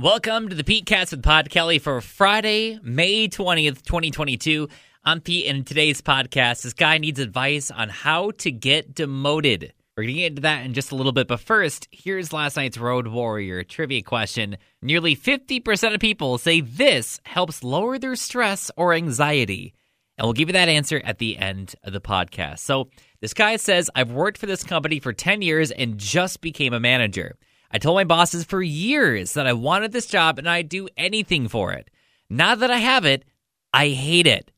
Welcome to the Pete Cast with Pod Kelly for Friday, May 20th, 2022. I'm Pete, and in today's podcast, this guy needs advice on how to get demoted. We're going to get into that in just a little bit, but first, here's last night's Road Warrior trivia question. Nearly 50% of people say this helps lower their stress or anxiety. And we'll give you that answer at the end of the podcast. So, this guy says, I've worked for this company for 10 years and just became a manager. I told my bosses for years that I wanted this job and I'd do anything for it. Now that I have it, I hate it.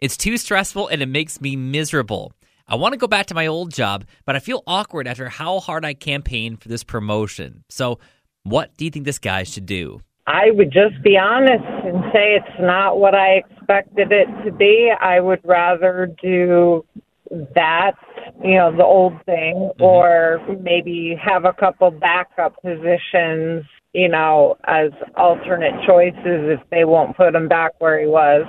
It's too stressful and it makes me miserable. I want to go back to my old job, but I feel awkward after how hard I campaigned for this promotion. So, what do you think this guy should do? I would just be honest and say it's not what I expected it to be. I would rather do that you know, the old thing, mm-hmm. or maybe have a couple backup positions, you know, as alternate choices if they won't put him back where he was.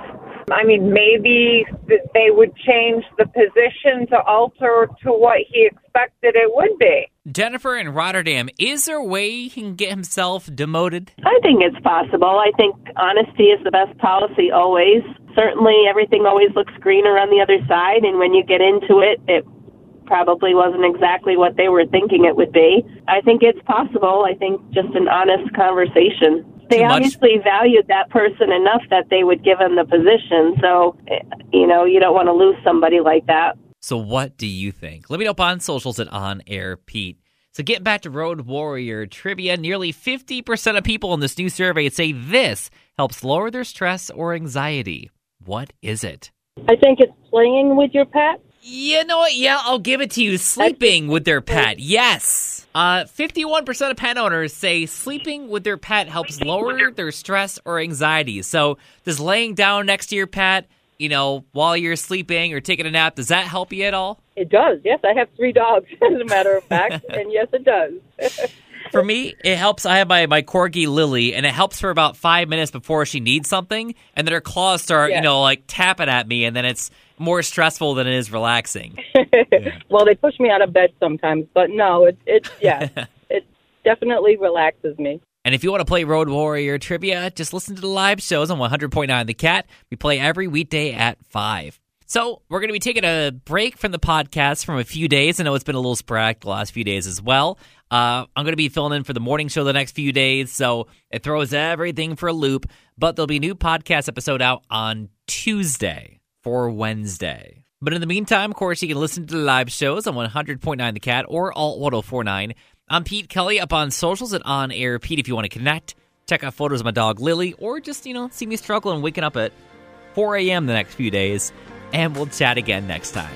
I mean, maybe they would change the position to alter to what he expected it would be. Jennifer in Rotterdam, is there a way he can get himself demoted? I think it's possible. I think honesty is the best policy always. Certainly, everything always looks greener on the other side, and when you get into it, it probably wasn't exactly what they were thinking it would be. I think it's possible. I think just an honest conversation. They obviously valued that person enough that they would give him the position. So, eh, you know, you don't want to lose somebody like that. So, what do you think? Let me know up on socials at On Air Pete. So, getting back to Road Warrior trivia, nearly 50% of people in this new survey say this helps lower their stress or anxiety. What is it? I think it's playing with your pet. You know what? Yeah, I'll give it to you. Sleeping with their pet. Yes. Uh, 51% of pet owners say sleeping with their pet helps lower their stress or anxiety. So, does laying down next to your pet, you know, while you're sleeping or taking a nap, does that help you at all? It does. Yes, I have three dogs, as a matter of fact, and yes, it does. for me, it helps. I have my, my corgi Lily, and it helps for about five minutes before she needs something, and then her claws start, yeah. you know, like tapping at me, and then it's more stressful than it is relaxing. yeah. Well, they push me out of bed sometimes, but no, it it yeah, it definitely relaxes me. And if you want to play Road Warrior trivia, just listen to the live shows on 100.9 The Cat. We play every weekday at 5. So, we're going to be taking a break from the podcast from a few days. I know it's been a little sporadic the last few days as well. Uh, I'm going to be filling in for the morning show the next few days, so it throws everything for a loop. But there'll be a new podcast episode out on Tuesday for Wednesday. But in the meantime, of course, you can listen to the live shows on 100.9 The Cat or Alt 1049. I'm Pete Kelly up on socials at On Air Pete if you want to connect. Check out photos of my dog Lily or just, you know, see me struggling waking up at 4 a.m. the next few days. And we'll chat again next time.